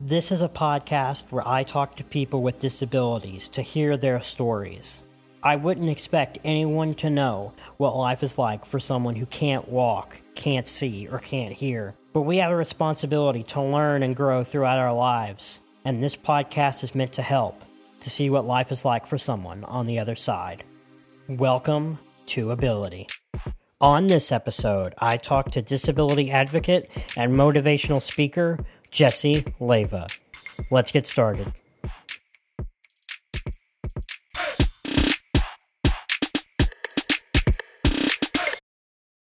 This is a podcast where I talk to people with disabilities to hear their stories. I wouldn't expect anyone to know what life is like for someone who can't walk, can't see, or can't hear. But we have a responsibility to learn and grow throughout our lives. And this podcast is meant to help to see what life is like for someone on the other side. Welcome to Ability. On this episode, I talk to disability advocate and motivational speaker Jesse Leva. Let's get started.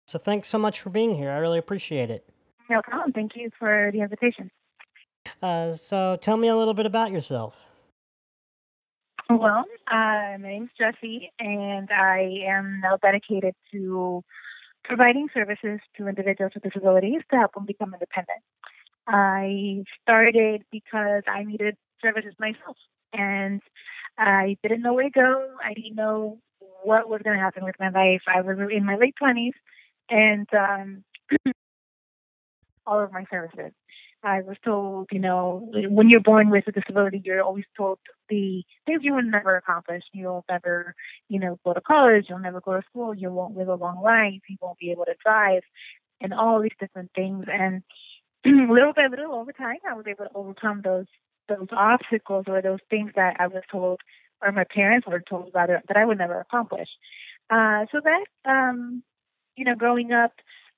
So, thanks so much for being here. I really appreciate it. No problem. Thank you for the invitation. Uh, so, tell me a little bit about yourself. Well, uh, my name's Jesse, and I am now dedicated to providing services to individuals with disabilities to help them become independent. I started because I needed services myself, and I didn't know where to go. I didn't know what was going to happen with my life. I was in my late 20s, and um, all of my services. I was told, you know, when you're born with a disability, you're always told the things you will never accomplish. You'll never, you know, go to college. You'll never go to school. You won't live a long life. You won't be able to drive, and all these different things. And little by little, over time, I was able to overcome those those obstacles or those things that I was told, or my parents were told rather, that I would never accomplish. Uh, so that, um, you know, growing up,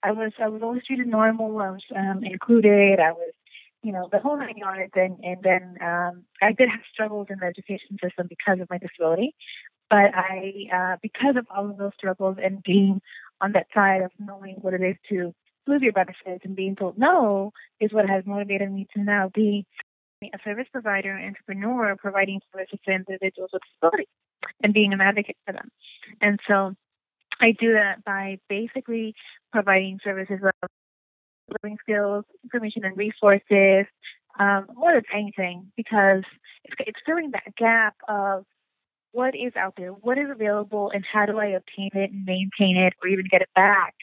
I was I was always treated normal. I was um, included. I was, you know, the whole nine yards. And and then um, I did have struggles in the education system because of my disability. But I, uh, because of all of those struggles and being on that side of knowing what it is to your benefits and being told no, is what has motivated me to now be a service provider, entrepreneur, providing services to individuals with disabilities and being an advocate for them. And so I do that by basically providing services of living skills, information and resources, um, more than anything, because it's, it's filling that gap of what is out there, what is available, and how do I obtain it and maintain it or even get it back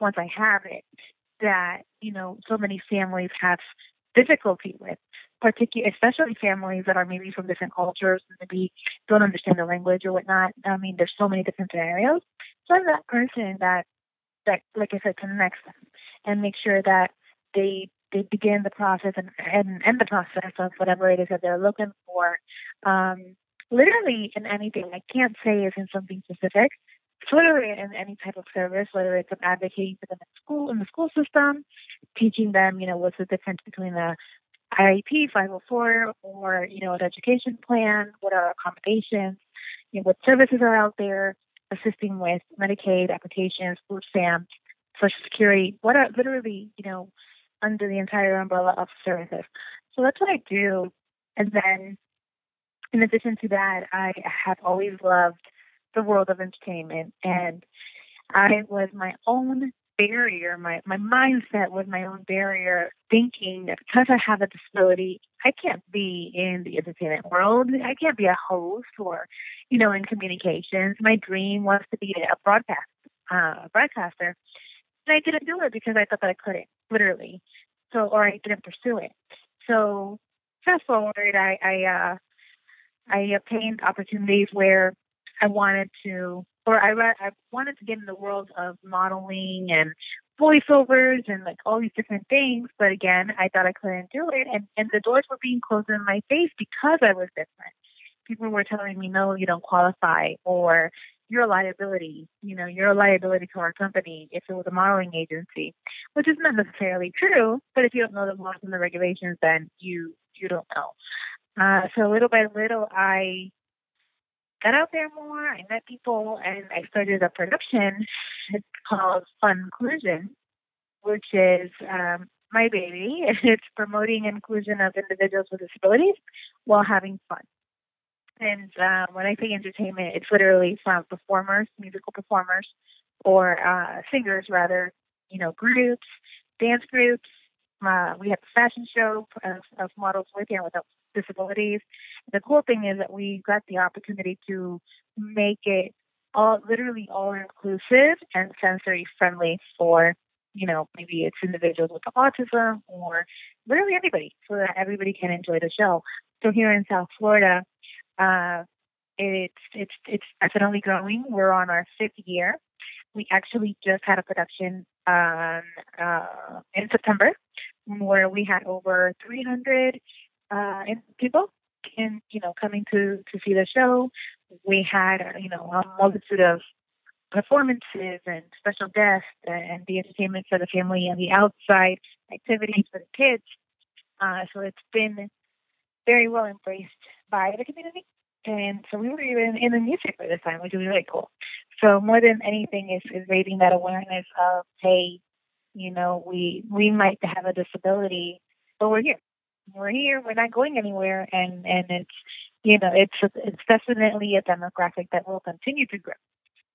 once I have it that, you know, so many families have difficulty with, particularly, especially families that are maybe from different cultures and maybe don't understand the language or whatnot. I mean, there's so many different scenarios. So I'm that person that, that, like I said, connects them and make sure that they they begin the process and, and end the process of whatever it is that they're looking for. Um, literally in anything. I can't say it's in something specific. It's literally in any type of service, whether it's advocating for them in school in the school system, teaching them, you know, what's the difference between the IEP 504 or, you know, an education plan, what are accommodations, you know, what services are out there, assisting with Medicaid applications, food stamps, Social Security, what are literally, you know, under the entire umbrella of services. So that's what I do. And then in addition to that, I have always loved the world of entertainment and I was my own barrier, my, my mindset was my own barrier, thinking that because I have a disability, I can't be in the entertainment world. I can't be a host or, you know, in communications. My dream was to be a broadcast uh, broadcaster. And I didn't do it because I thought that I couldn't, literally. So, or I didn't pursue it. So, fast forward, I, I, uh, I obtained opportunities where I wanted to, or I, I wanted to get in the world of modeling and voiceovers and like all these different things. But again, I thought I couldn't do it, and and the doors were being closed in my face because I was different. People were telling me, "No, you don't qualify," or "You're a liability." You know, you're a liability to our company if it was a modeling agency, which is not necessarily true. But if you don't know the laws and the regulations, then you you don't know. Uh, so little by little, I got out there more. I met people, and I started a production. Called Fun Inclusion, which is um, my baby. It's promoting inclusion of individuals with disabilities while having fun. And uh, when I say entertainment, it's literally from performers, musical performers, or uh, singers rather. You know, groups, dance groups. Uh, we have a fashion show of, of models with and without disabilities. The cool thing is that we got the opportunity to make it all literally all inclusive and sensory friendly for you know, maybe it's individuals with autism or really anybody, so that everybody can enjoy the show. So here in South Florida, uh, it's it's it's definitely growing. We're on our fifth year. We actually just had a production um, uh, in September where we had over 300 uh, people in you know coming to to see the show. We had you know a multitude of performances and special guests and the entertainment for the family and the outside activities for the kids. Uh, so it's been very well embraced by the community. And so we were even in the music newspaper this time, which was really cool. So more than anything is, is raising that awareness of, hey, you know, we we might have a disability, but we're here. We're here. We're not going anywhere, and and it's you know it's it's definitely a demographic that will continue to grow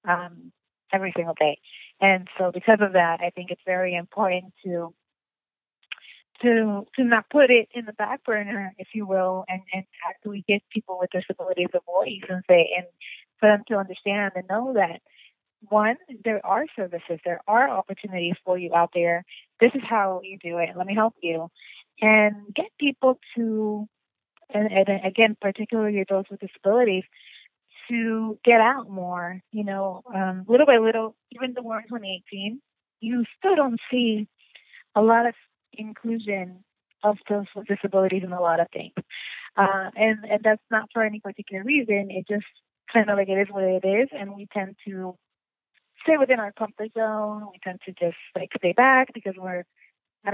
um, every single day. And so because of that, I think it's very important to to to not put it in the back burner, if you will, and, and actually give people with disabilities a voice and say and for them to understand and know that one, there are services, there are opportunities for you out there. This is how you do it. Let me help you. And get people to and, and again, particularly those with disabilities, to get out more. You know, um, little by little, even though we're in 2018, you still don't see a lot of inclusion of those with disabilities in a lot of things. Uh, and, and that's not for any particular reason. It just kind of like it is what it is. And we tend to stay within our comfort zone. We tend to just like stay back because we're,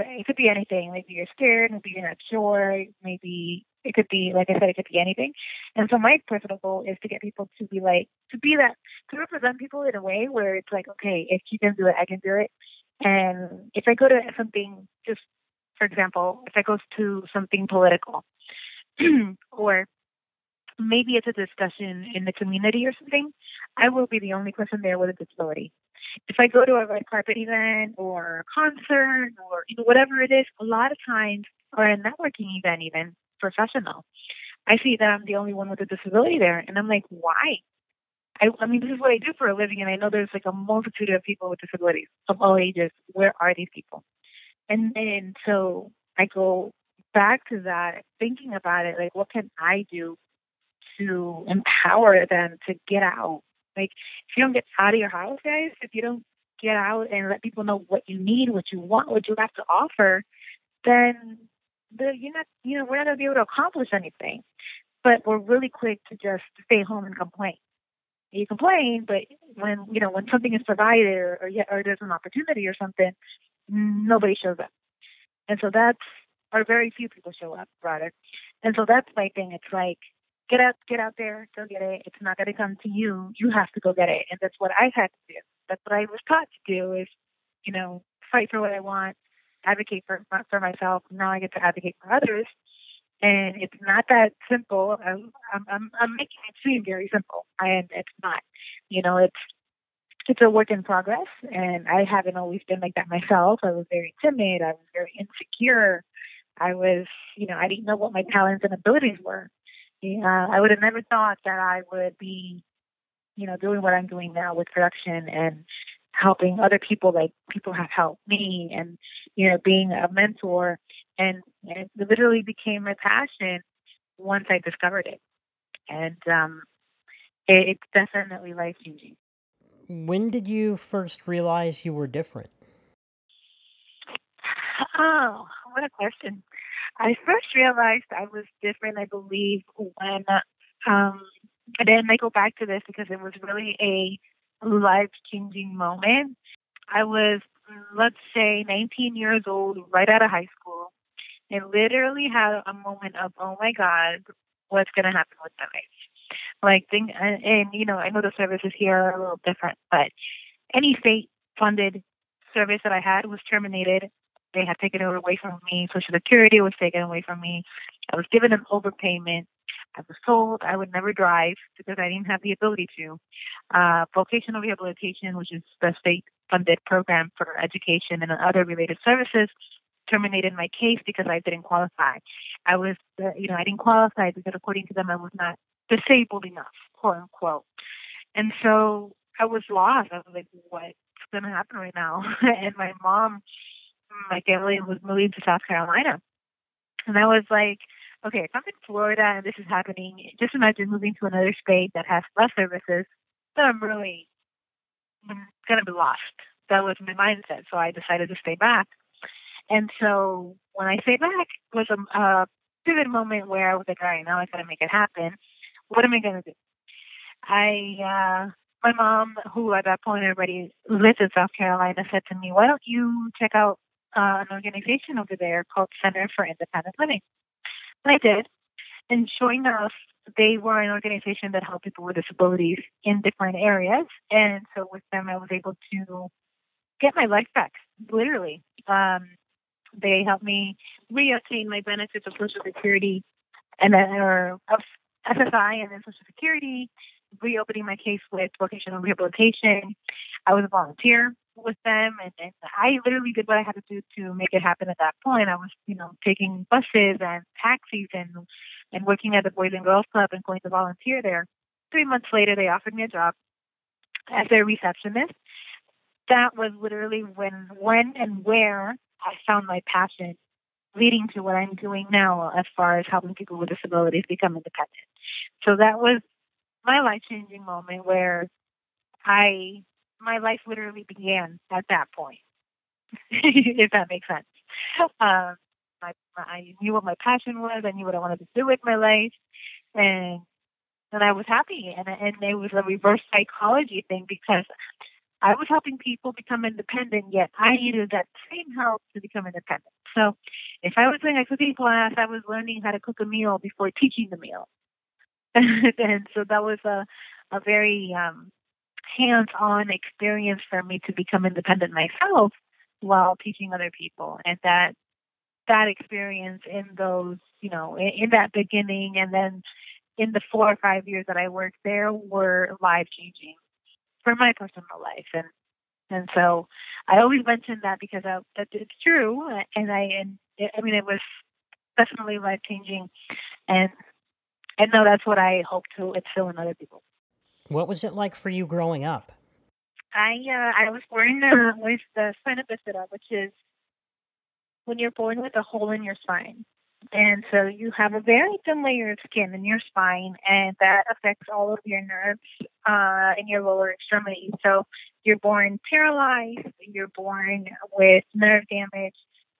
it could be anything. Maybe you're scared, maybe you're not sure, maybe it could be, like I said, it could be anything. And so my personal goal is to get people to be like, to be that, to represent people in a way where it's like, okay, if you can do it, I can do it. And if I go to something, just for example, if I go to something political, or maybe it's a discussion in the community or something, I will be the only person there with a disability. If I go to a red carpet event or a concert or you know, whatever it is, a lot of times, or a networking event even, professional, I see that I'm the only one with a disability there. And I'm like, why? I, I mean, this is what I do for a living, and I know there's like a multitude of people with disabilities of all ages. Where are these people? And then so I go back to that, thinking about it, like, what can I do to empower them to get out? Like, if you don't get out of your house, guys, if you don't get out and let people know what you need, what you want, what you have to offer, then the, you're not, you know, we're not going to be able to accomplish anything. But we're really quick to just stay home and complain. You complain, but when you know when something is provided or or, or there's an opportunity or something, nobody shows up. And so that's or very few people show up rather. And so that's my thing. It's like get out get out there, go get it. It's not gonna come to you. You have to go get it. And that's what I had to do. That's what I was taught to do is, you know, fight for what I want, advocate for for myself. Now I get to advocate for others. And it's not that simple. I'm I'm I'm making it seem very simple, and it's not. You know, it's it's a work in progress, and I haven't always been like that myself. I was very timid. I was very insecure. I was, you know, I didn't know what my talents and abilities were. Yeah, I would have never thought that I would be, you know, doing what I'm doing now with production and helping other people like people have helped me and you know being a mentor and, and it literally became my passion once I discovered it and um it, it's definitely life changing when did you first realize you were different? Oh, what a question. I first realized I was different, I believe, when, um, and then I go back to this because it was really a life changing moment. I was, let's say, 19 years old, right out of high school, and literally had a moment of, oh my God, what's going to happen with my life? like thing and, and you know i know the services here are a little different but any state funded service that i had was terminated they had taken it away from me social security was taken away from me i was given an overpayment i was told i would never drive because i didn't have the ability to uh, vocational rehabilitation which is the state funded program for education and other related services terminated my case because I didn't qualify. I was, uh, you know, I didn't qualify because according to them, I was not disabled enough, quote unquote. And so I was lost. I was like, what's going to happen right now. and my mom, my family was moving to South Carolina. And I was like, okay, if I'm in Florida and this is happening, just imagine moving to another state that has less services, then I'm really going to be lost. That was my mindset. So I decided to stay back. And so when I stayed back was a, a pivot moment where I was like, all right, now I got to make it happen. What am I going to do? I, uh, my mom, who at that point already lived in South Carolina, said to me, why don't you check out uh, an organization over there called Center for Independent Living? And I did. And sure enough, they were an organization that helped people with disabilities in different areas. And so with them, I was able to get my life back, literally. Um, they helped me reobtain my benefits of Social Security and then, or of SSI and then Social Security, reopening my case with vocational rehabilitation. I was a volunteer with them and, and I literally did what I had to do to make it happen at that point. I was, you know, taking buses and taxis and and working at the Boys and Girls Club and going to volunteer there. Three months later they offered me a job as their receptionist. That was literally when when and where I found my passion leading to what I'm doing now as far as helping people with disabilities become independent. So that was my life changing moment where I my life literally began at that point, if that makes sense. Um, I, I knew what my passion was. I knew what I wanted to do with my life, and and I was happy. And and it was a reverse psychology thing because I was helping people become independent, yet I needed that same help to become independent. So if I was doing a cooking class, I was learning how to cook a meal before teaching the meal. and so that was a a very um hands-on experience for me to become independent myself while teaching other people. And that that experience in those you know in, in that beginning and then in the four or five years that I worked there were life changing for my personal life. And and so I always mention that because I, that it's true. And I and it, I mean it was definitely life changing. And and no that's what I hope to instill in other people. What was it like for you growing up? I uh, I was born uh, with the spina bifida, which is when you're born with a hole in your spine. And so you have a very thin layer of skin in your spine, and that affects all of your nerves uh, in your lower extremities. So you're born paralyzed, you're born with nerve damage,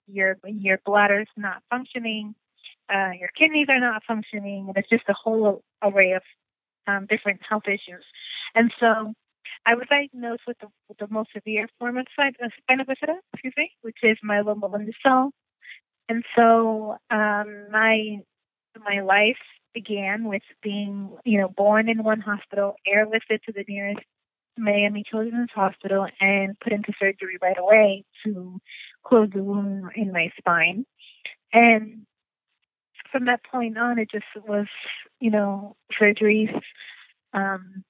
your your bladder's not functioning, uh, your kidneys are not functioning, and it's just a whole array of um, different health issues. And so I was diagnosed with the, with the most severe form of spina bifida, excuse me, which is myelomeningocele And so um, my my life began with being, you know, born in one hospital, airlifted to the nearest Miami Children's Hospital, and put into surgery right away to close the wound in my spine. And from that point on, it just was, you know, surgeries, um,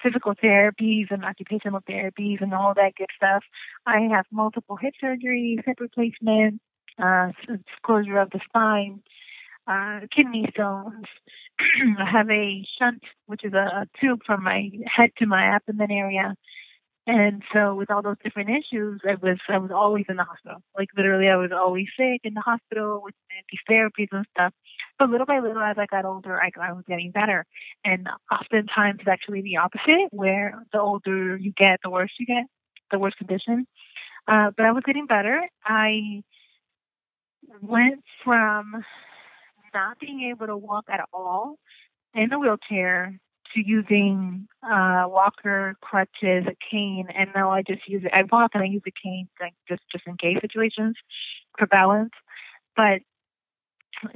physical therapies and occupational therapies and all that good stuff. I have multiple hip surgeries, hip replacement, uh, closure of the spine, uh, kidney stones. I have a shunt, which is a, a tube from my head to my abdomen area. And so with all those different issues, I was I was always in the hospital. Like literally I was always sick in the hospital with these therapies and stuff. But little by little as I got older I, I was getting better. And oftentimes it's actually the opposite, where the older you get, the worse you get, the worse condition. Uh, but I was getting better. I went from not being able to walk at all in a wheelchair to using uh, walker, crutches, a cane, and now I just use it. I walk and I use a cane like just just in case situations for balance. But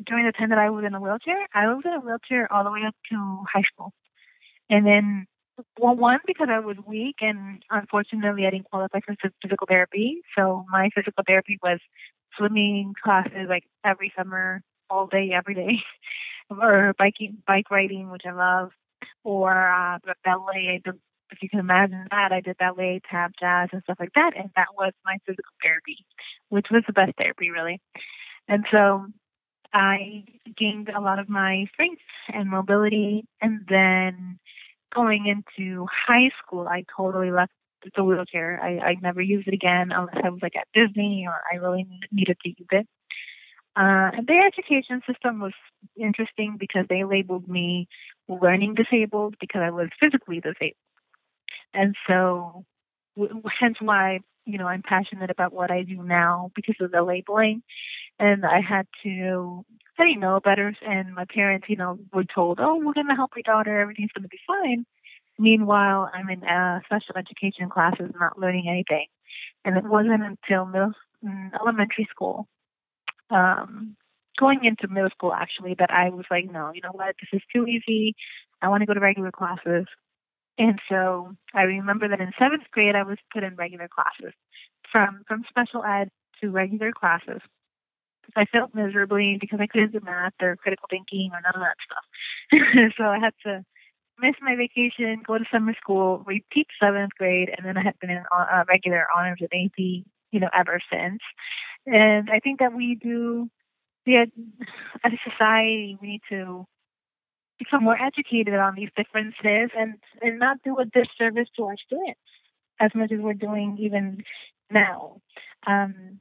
during the time that I was in a wheelchair, I was in a wheelchair all the way up to high school, and then well, one because I was weak and unfortunately I didn't qualify for physical therapy. So my physical therapy was swimming classes like every summer, all day, every day, or biking, bike riding, which I love, or uh, ballet. I did, if you can imagine that, I did ballet, tap, jazz, and stuff like that, and that was my physical therapy, which was the best therapy, really. And so I gained a lot of my strength and mobility, and then going into high school, I totally left a wheelchair. I, I never used it again unless I was like at Disney or I really needed to use it. Uh, the education system was interesting because they labeled me learning disabled because I was physically disabled. And so, w- hence why, you know, I'm passionate about what I do now because of the labeling. And I had to, I didn't know better. And my parents, you know, were told, oh, we're to help your daughter. Everything's to be fine. Meanwhile, I'm in uh, special education classes, not learning anything. And it wasn't until middle, mm, elementary school um, going into middle school actually that I was like, no, you know what, this is too easy. I want to go to regular classes. And so I remember that in seventh grade I was put in regular classes, from from special ed to regular classes. I felt miserably because I couldn't do math or critical thinking or none of that stuff. so I had to miss my vacation, go to summer school, repeat seventh grade, and then I have been in uh, regular honors at AP, you know, ever since. And I think that we do, we as a society, we need to become more educated on these differences and, and not do a disservice to our students as much as we're doing even now, um,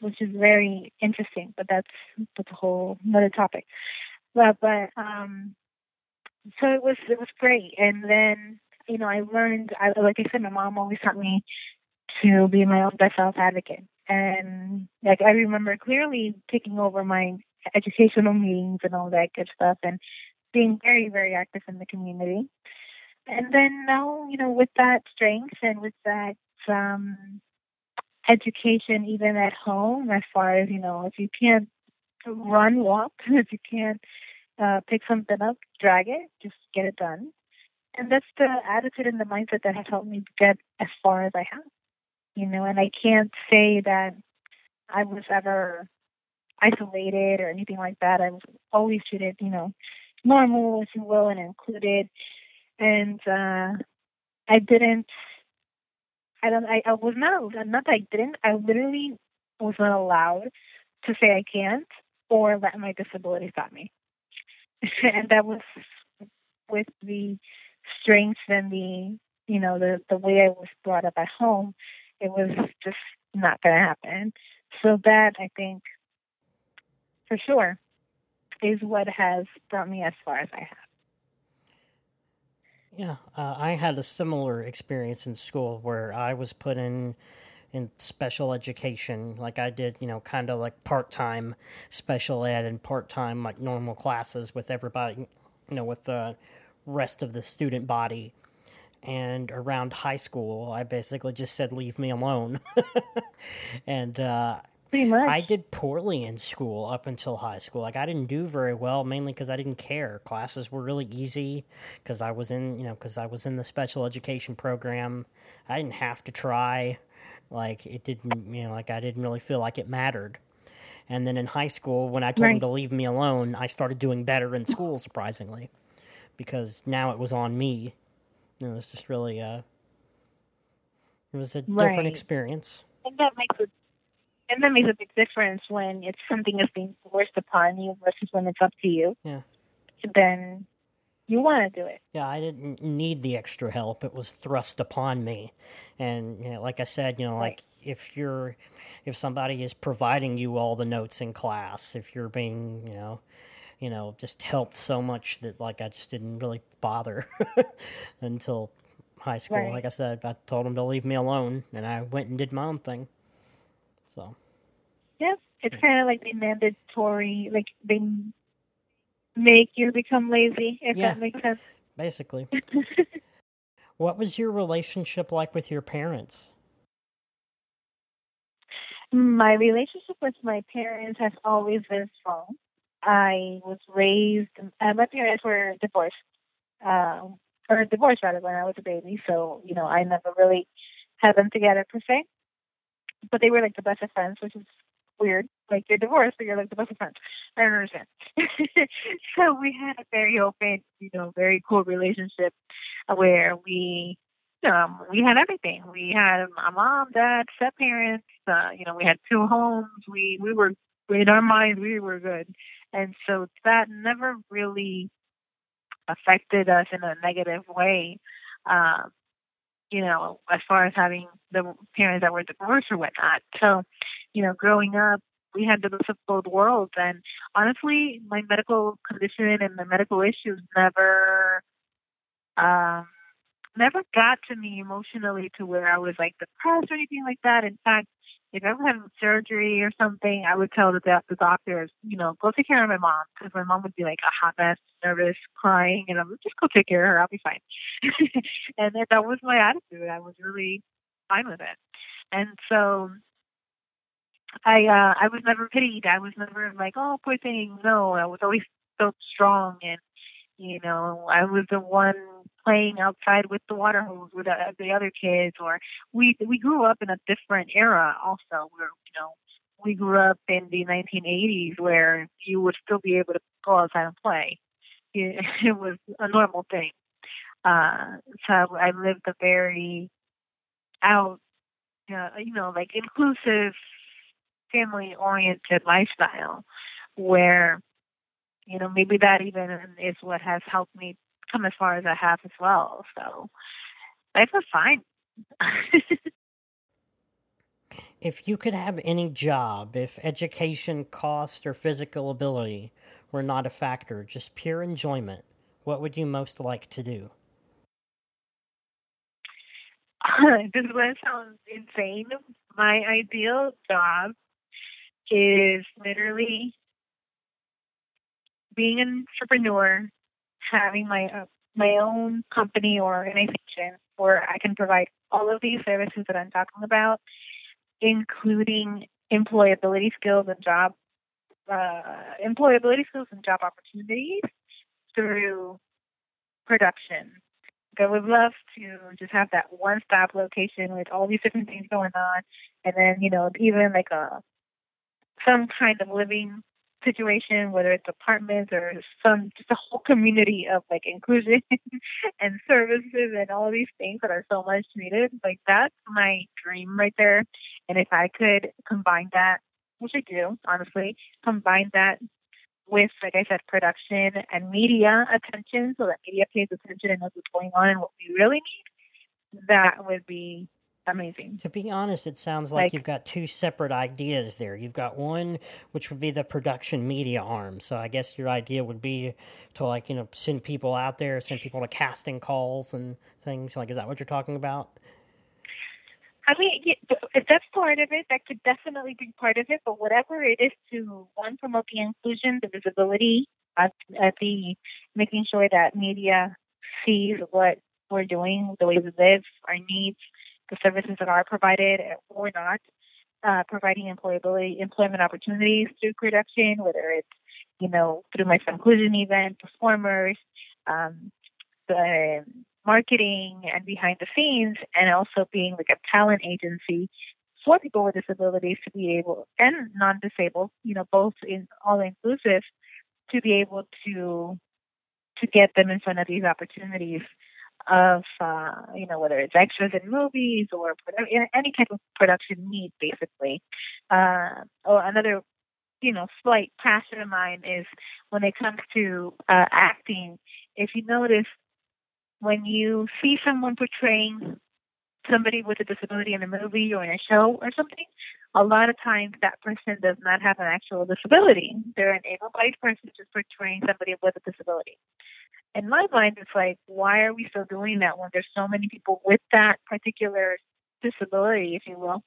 which is very interesting. But that's that's a whole another topic. But but um, so it was it was great, and then you know I learned. I, like I said, my mom always taught me to be my own best self advocate and like I remember clearly taking over my educational meetings and all that good stuff and being very, very active in the community. And then now, you know, with that strength and with that um education even at home as far as, you know, if you can't run, walk, if you can't uh pick something up, drag it, just get it done. And that's the attitude and the mindset that has helped me get as far as I have you know, and I can't say that I was ever isolated or anything like that. I was always treated, you know, normal, if you will, and included. And uh I didn't I don't I, I was not not that I didn't, I literally was not allowed to say I can't or let my disability stop me. and that was with the strength and the you know, the the way I was brought up at home it was just not going to happen. So that I think, for sure, is what has brought me as far as I have. Yeah, uh, I had a similar experience in school where I was put in in special education, like I did, you know, kind of like part time special ed and part time like normal classes with everybody, you know, with the rest of the student body. And around high school, I basically just said, "Leave me alone," and uh, Pretty much. I did poorly in school up until high school. Like I didn't do very well, mainly because I didn't care. Classes were really easy because I was in, you know, because I was in the special education program. I didn't have to try. Like it didn't, you know, like I didn't really feel like it mattered. And then in high school, when I told right. them to leave me alone, I started doing better in school, surprisingly, because now it was on me it was just really uh it was a right. different experience. And that makes a and that makes a big difference when it's something that's being forced upon you versus when it's up to you. Yeah. Then you want to do it. Yeah, I didn't need the extra help. It was thrust upon me. And you know, like I said, you know, like if you're if somebody is providing you all the notes in class, if you're being, you know, you know, just helped so much that like I just didn't really bother until high school. Right. Like I said, I told them to leave me alone, and I went and did my own thing. So. Yeah, it's kind of like the mandatory, like they make you become lazy. If yeah, that makes sense. Basically. what was your relationship like with your parents? My relationship with my parents has always been strong. I was raised, uh, my parents were divorced, uh, or divorced rather when I was a baby. So, you know, I never really had them together per se. But they were like the best of friends, which is weird. Like you're divorced, but you're like the best of friends. I don't understand. so we had a very open, you know, very cool relationship where we um, we had everything. We had a mom, dad, step parents. Uh, you know, we had two homes. We we were in our mind we were good. And so that never really affected us in a negative way. Um, you know, as far as having the parents that were divorced or whatnot. So, you know, growing up, we had the best of both worlds. And honestly, my medical condition and my medical issues never, um, never got to me emotionally to where I was like depressed or anything like that. In fact, if I was having surgery or something, I would tell the, the doctors, you know, go take care of my mom because my mom would be like a hot mess, nervous, crying, and I'm like, just go take care of her. I'll be fine. and that was my attitude. I was really fine with it. And so I uh I was never pitied. I was never like, oh, poor thing. No, I was always felt strong and you know, I was the one playing outside with the water hose with the, the other kids or we we grew up in a different era also where you know we grew up in the 1980s where you would still be able to go outside and play. It, it was a normal thing. Uh so i lived a very out uh, you know like inclusive family oriented lifestyle where you know maybe that even is what has helped me come as far as I have as well. So life was fine. if you could have any job, if education, cost, or physical ability were not a factor, just pure enjoyment, what would you most like to do? this is going to sound insane. My ideal job is literally being an entrepreneur having my uh, my own company or organization where I can provide all of these services that I'm talking about, including employability skills and job uh, employability skills and job opportunities through production. I would love to just have that one stop location with all these different things going on, and then you know even like a some kind of living situation, whether it's apartments or some just a whole community of like inclusion and services and all these things that are so much needed. Like that's my dream right there. And if I could combine that, which I do, honestly, combine that with, like I said, production and media attention so that media pays attention and knows what's going on and what we really need, that would be amazing. To be honest, it sounds like, like, you've got two separate ideas there. You've got one, which would be the production media arm. So I guess your idea would be to like you know send people out there, send people to casting calls and things. Like, is that what you're talking about? I mean, if that's part of it, that could definitely be part of it. But whatever it is to one promote the inclusion, the visibility, at, at the making sure that media sees what we're doing, the way we live, our needs, the services that are provided or not, uh, providing employability, employment opportunities through production, whether it's, you know, through my inclusion event, performers, um, the marketing and behind the scenes, and also being like a talent agency for people with disabilities to be able and non-disabled, you know, both in all inclusive, to be able to to get them in front of these opportunities of uh, you know whether it's extras in movies or any type of production need, basically. Uh, or oh, another you know slight passion of mine is when it comes to uh, acting. If you notice, when you see someone portraying somebody with a disability in a movie or in a show or something, a lot of times that person does not have an actual disability. They're an able-bodied person just portraying somebody with a disability in my mind, it's like, why are we still doing that when there's so many people with that particular disability, if you will,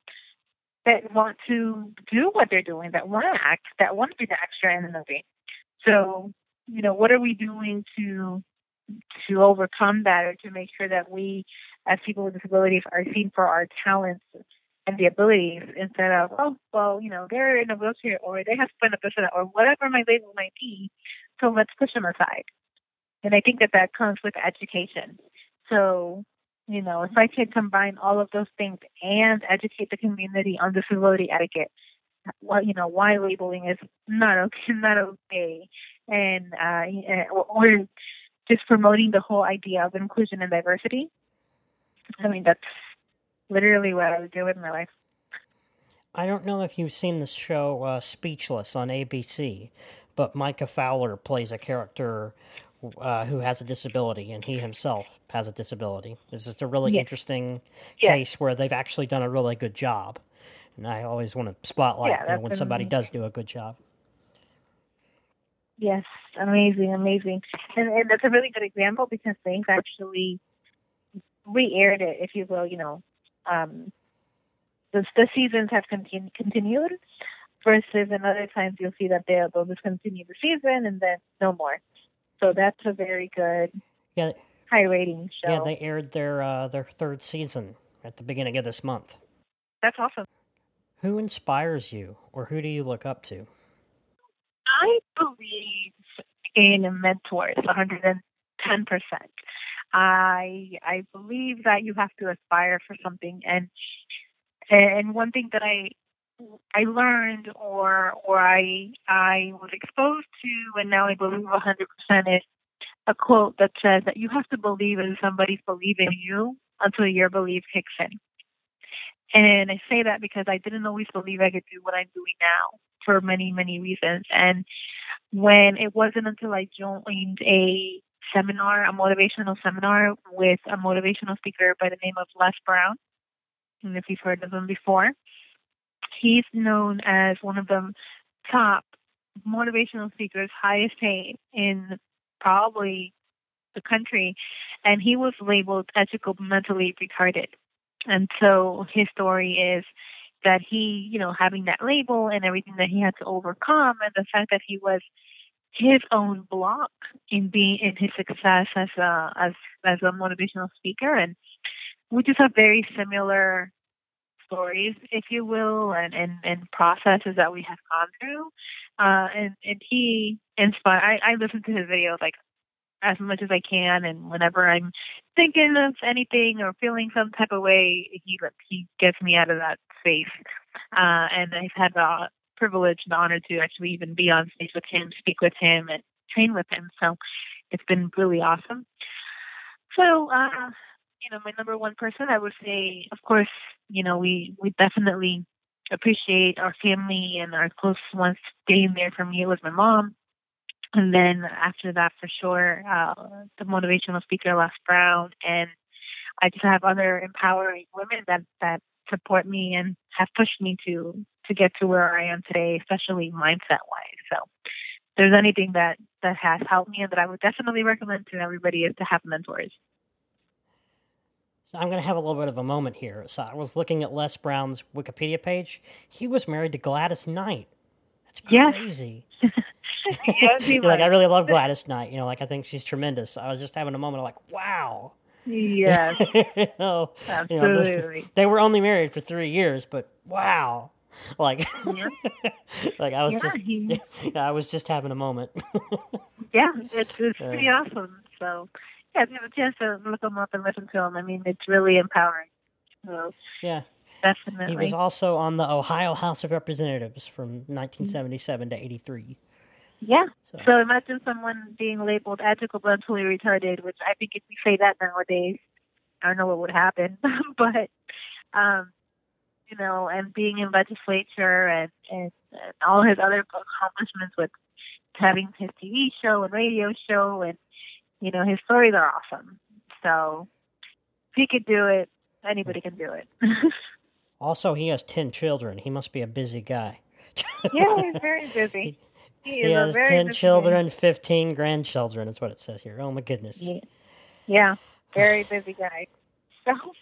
that want to do what they're doing, that want to act, that want to be the extra in the movie. So, you know, what are we doing to to overcome that, or to make sure that we, as people with disabilities, are seen for our talents and the abilities instead of, oh, well, you know, they're in a wheelchair or they have spinal bifida or whatever my label might be, so let's push them aside. And I think that that comes with education. So, you know, if I could combine all of those things and educate the community on disability etiquette, well, you know, why labeling is not okay, not okay, and uh, or just promoting the whole idea of inclusion and diversity. I mean, that's literally what I would do with my life. I don't know if you've seen the show uh, Speechless on ABC, but Micah Fowler plays a character uh, who has a disability, and he himself has a disability. This is a really Yeah. interesting Yeah. case where they've actually done a really good job. And I always want to spotlight Yeah, you know, when somebody amazing. does do a good job. Yes, amazing, amazing. And, and that's a really good example because they've actually re-aired it, if you will. You know, um, the the seasons have continu- continued, versus in other times you'll see that they'll they'll discontinue the season and then no more. So that's a very good Yeah, high rating show. yeah, they aired their uh, their third season at the beginning of this month. that's awesome. Who inspires you, or who do you look up to? I believe in mentors, 110%. I I believe that you have to aspire for something, and and one thing that I I learned or or I I was exposed to, and now I believe 100% is a quote that says that you have to believe in somebody's belief in you until your belief kicks in. And I say that because I didn't always believe I could do what I'm doing now for many, many reasons. And when it wasn't until I joined a seminar, a motivational seminar with a motivational speaker by the name of Les Brown, and if you've heard of him before, he's known as one of the top motivational speakers, highest paid in probably the country, and he was labeled educable mentally retarded. And so his story is that he, you know, having that label and everything that he had to overcome, and the fact that he was his own block in being in his success as a as as a motivational speaker, and we just have very similar stories, if you will, and and, and processes that we have gone through. Uh, and and he inspired. I, I listen to his videos like as much as I can, and whenever I'm thinking of anything or feeling some type of way, he he gets me out of that space. Uh, and I've had the privilege and honor to actually even be on stage with him, speak with him, and train with him. So it's been really awesome. So, uh, you know, my number one person, I would say, of course, you know, we we definitely appreciate our family and our close ones staying there for me. It was my mom. And then after that, for sure, uh, the motivational speaker, Les Brown, and I just have other empowering women that that support me and have pushed me to to get to where I am today, especially mindset wise. So, if there's anything that that has helped me and that I would definitely recommend to everybody is to have mentors. So I'm going to have a little bit of a moment here. So I was looking at Les Brown's Wikipedia page. He was married to Gladys Knight. That's crazy. yes, he like I really love Gladys Knight. You know, like I think she's tremendous. I was just having a moment of like, wow. Yes, you know, you know, the- absolutely. they were only married for three years, but wow. Like, Yeah. like I was Yeah, just, he- I was just having a moment. Yeah, it's it's Yeah. pretty awesome. So, yeah, you have a chance to look him up and listen to him, I mean, it's really empowering. So, yeah, definitely. he was also on the Ohio House of Representatives from 1977 to 83. yeah. So, So imagine someone being labeled educable mentally retarded, which I think if we say that nowadays, I don't know what would happen. but um, you know, and being in legislature and, and, and all his other accomplishments with having his TV show and radio show and you know, his stories are awesome. So if he could do it, anybody can do it. also, he has 10 children. He must be a busy guy. yeah, he's very busy. He, He has 10 busy children, 15 grandchildren, is what it says here. Oh my goodness. man. Yeah, very busy guy. So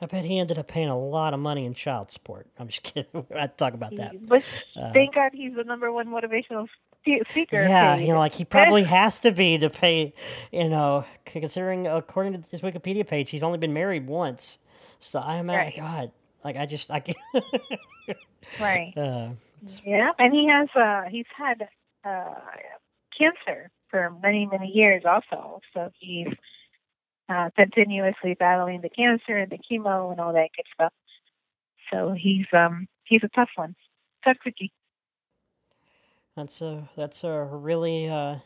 I bet, he ended up paying a lot of money in child support. I'm just kidding. We're not talking about that. But Uh, thank God he's the number one motivational Yeah, paid. you know, like he probably has to be to pay, you know, considering according to this Wikipedia page, he's only been married once. So I'm at Right. God, like I just I can't. right. uh, Yeah, and he has uh he's had uh cancer for many many years also. So he's uh continuously battling the cancer and the chemo and all that good stuff. So he's um he's a tough one, tough cookie. That's a that's a really uh,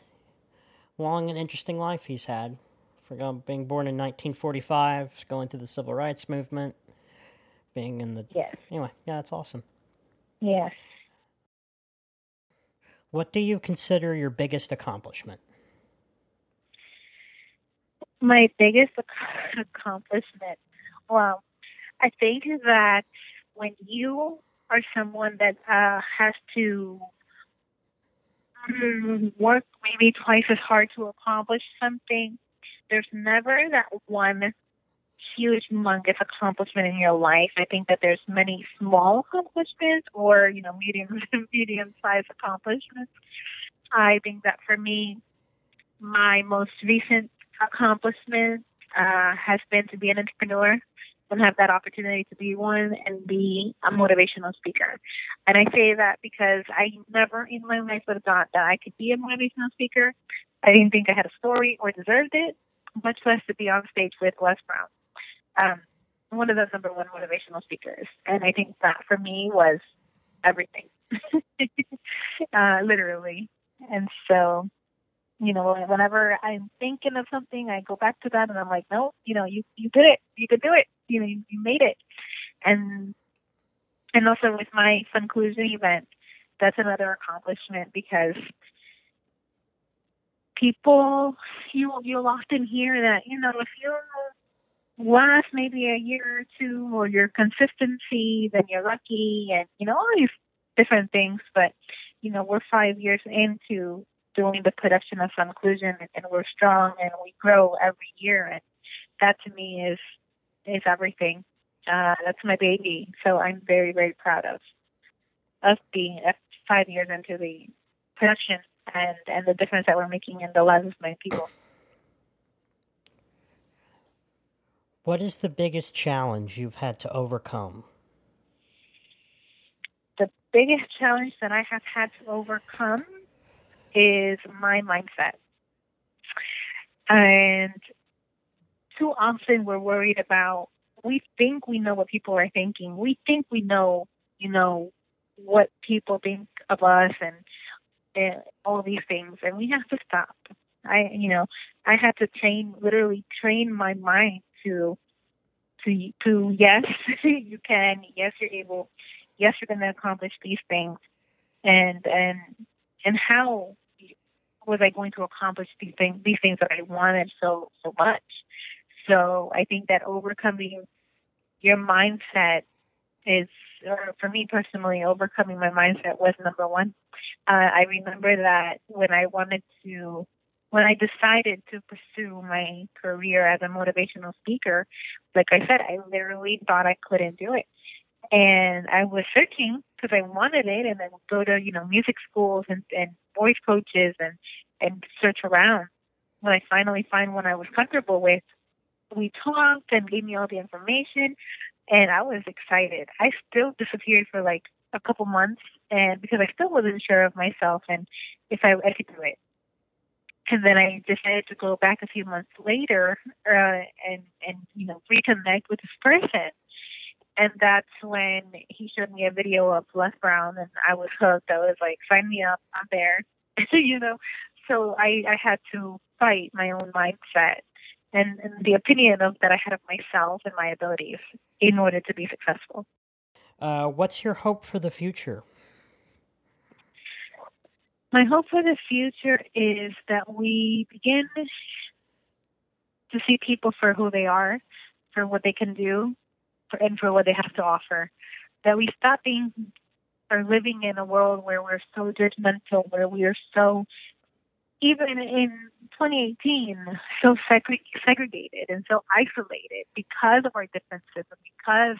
long and interesting life he's had. For being born in 1945, going through the civil rights movement, being in the Yes, anyway, yeah, that's awesome. yes. What do you consider your biggest accomplishment? My biggest accomplishment. Well, I think that when you are someone that uh, has to work maybe twice as hard to accomplish something, there's never that one huge, humongous accomplishment in your life. I think that there's many small accomplishments or, you know, medium medium sized accomplishments. I think that for me, my most recent accomplishment uh, has been to be an entrepreneur and have that opportunity to be one and be a motivational speaker. And I say that because I never in my life would have thought that I could be a motivational speaker. I didn't think I had a story or deserved it, much less to be on stage with Les Brown um, one of the number one motivational speakers. And I think that for me was everything, uh, literally. And so, you know, whenever I'm thinking of something, I go back to that and I'm like, no, you know, you, you did it. You could do it. You know, you, made it. And, and also with my Funclusion event, that's another accomplishment because people, you, you'll often hear that, you know, if you last maybe a year or two or your consistency, then you're lucky and, you know, all these different things. But, you know, we're five years into doing the production of Funclusion and we're strong and we grow every year. And that to me is, is everything. Uh, that's my baby. So I'm very, very proud of, of being uh, five years into the production and, and the difference that we're making in the lives of my people. What is the biggest challenge you've had to overcome? The biggest challenge that I have had to overcome is my mindset. And too often we're worried about, we think we know what people are thinking. We think we know, you know, what people think of us and, and all these things. And we have to stop. I, you know, I had to train, literally train my mind to to to yes, you can, yes, you're able, yes, you're going to accomplish these things, and and and how was I going to accomplish these things these things that I wanted so so much? So I think that overcoming your mindset is, or for me personally, overcoming my mindset was number one. Uh, I remember that when I wanted to when I decided to pursue my career as a motivational speaker, like I said, I literally thought I couldn't do it. And I was searching because I wanted it and then go to, you know, music schools and, and voice coaches and, and search around. When I finally find one I was comfortable with, we talked and gave me all the information and I was excited. I still disappeared for like a couple months and because I still wasn't sure of myself and if I, I could do it and then I decided to go back a few months later uh, and and you know reconnect with this person, and that's when he showed me a video of Les Brown, and I was hooked. I was like, sign me up, I'm there, you know. So I I had to fight my own mindset and, and the opinion of that I had of myself and my abilities in order to be successful. Uh, what's your hope for the future? My hope for the future is that we begin to see people for who they are, for what they can do, for, and for what they have to offer. That we stop being or living in a world where we're so judgmental, where we are so, even in 2018, so segregated and so isolated because of our differences and because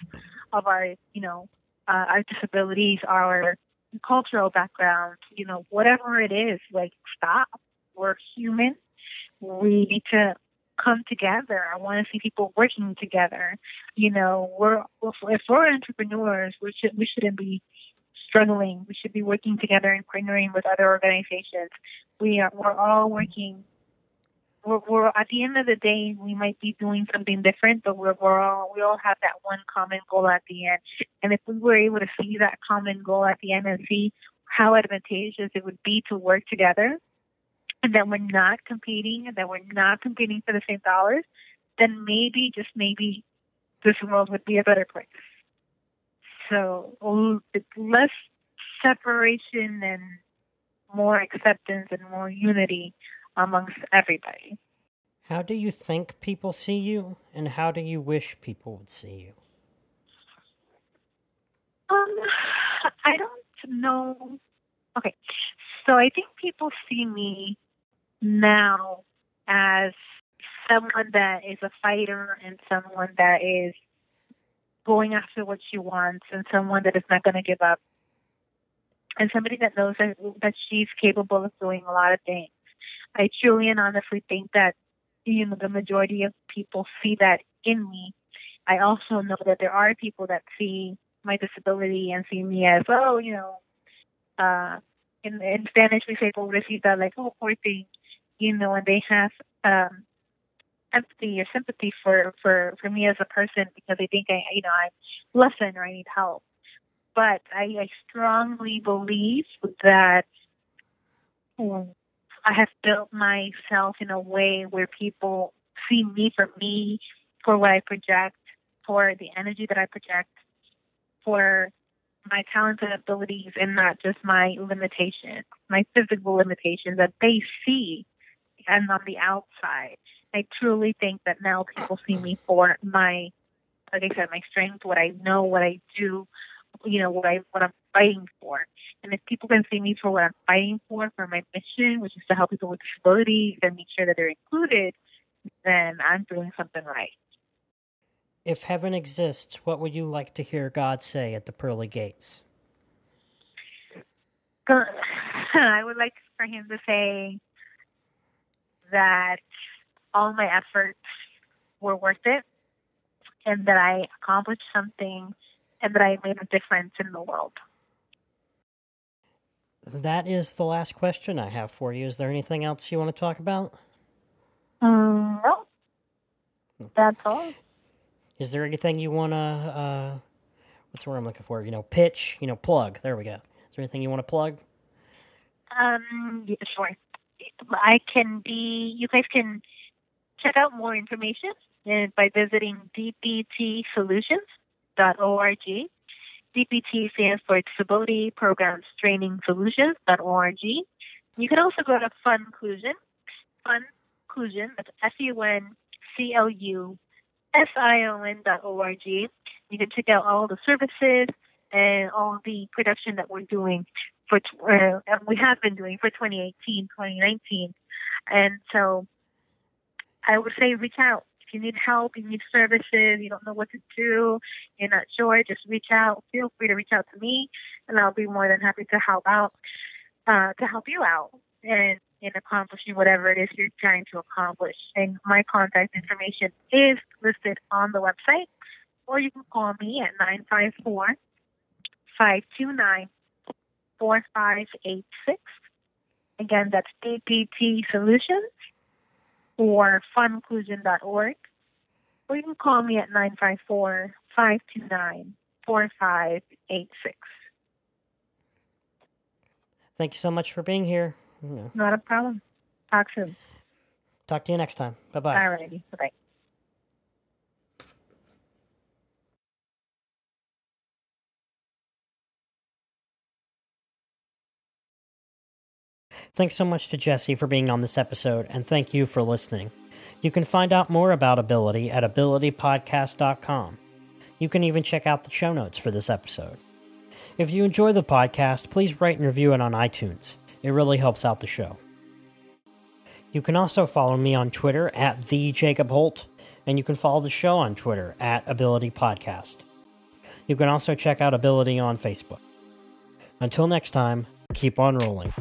of our, you know, uh, our disabilities, our cultural background, you know, whatever it is, like stop. We're human. We need to come together. I want to see people working together. You know, we're if we're entrepreneurs, we should we shouldn't be struggling. We should be working together and partnering with other organizations. We are we're all working we're, we're at the end of the day we might be doing something different but we're, we're all we all have that one common goal at the end and if we were able to see that common goal at the end and see how advantageous it would be to work together and that we're not competing and that we're not competing for the same dollars then maybe just maybe this world would be a better place so it's less separation and more acceptance and more unity amongst everybody. How do you think people see you, and how do you wish people would see you? Um, I don't know. Okay, so I think people see me now as someone that is a fighter and someone that is going after what she wants and someone that is not going to give up and somebody that knows that, that she's capable of doing a lot of things. I truly and honestly think that you know the majority of people see that in me. I also know that there are people that see my disability and see me as oh you know uh in in Spanish we say pobrecita like oh poor thing you know and they have um empathy or sympathy for for for me as a person because they think I you know I'm less than or I need help but I, I strongly believe that um, I have built myself in a way where people see me for me, for what I project, for the energy that I project, for my talents and abilities, and not just my limitations, my physical limitations that they see and on the outside. I truly think that now people see me for my, like I said, my strength, what I know, what I do, you know what I what I'm fighting for. And if people can see me for what I'm fighting for, for my mission, which is to help people with disabilities and make sure that they're included, then I'm doing something right. If heaven exists, what would you like to hear God say at the pearly gates? I would like for him to say that all my efforts were worth it and that I accomplished something and that I made a difference in the world. That is the last question I have for you. Is there anything else you want to talk about? Um, no. That's all. Is there anything you want to, uh, what's the word I'm looking for? You know, pitch, you know, plug. There we go. Is there anything you want to plug? Um, yeah, sure. I can be, you guys can check out more information by visiting DPT Solutions disability.org. DPT stands for Disability Programs Training Solutions.org. You can also go to Funclusion, Funclusion, that's F-U-N-C-L-U-S-I-O-N dot O-R-G. You can check out all the services and all the production that we're doing for, uh, we have been doing for 2018, 2019. And so I would say reach out If you need help, you need services, you don't know what to do, you're not sure, just reach out. Feel free to reach out to me, and I'll be more than happy to help out, uh, to help you out and in accomplishing whatever it is you're trying to accomplish. And my contact information is listed on the website, or you can call me at 954 529 4586. Again, that's DPT Solutions or funclusion.org. Or you can call me at 954 529 4586. Thank you so much for being here. Not a problem. Talk soon. Talk to you next time. Bye bye. All righty. Bye bye. Thanks so much to Jesse for being on this episode, and thank you for listening. You can find out more about Ability at abilitypodcast.com. You can even check out the show notes for this episode. If you enjoy the podcast, please rate and review it on iTunes. It really helps out the show. You can also follow me on Twitter at the Jacob Holt, and you can follow the show on Twitter at Ability Podcast. You can also check out Ability on Facebook. Until next time, keep on rolling.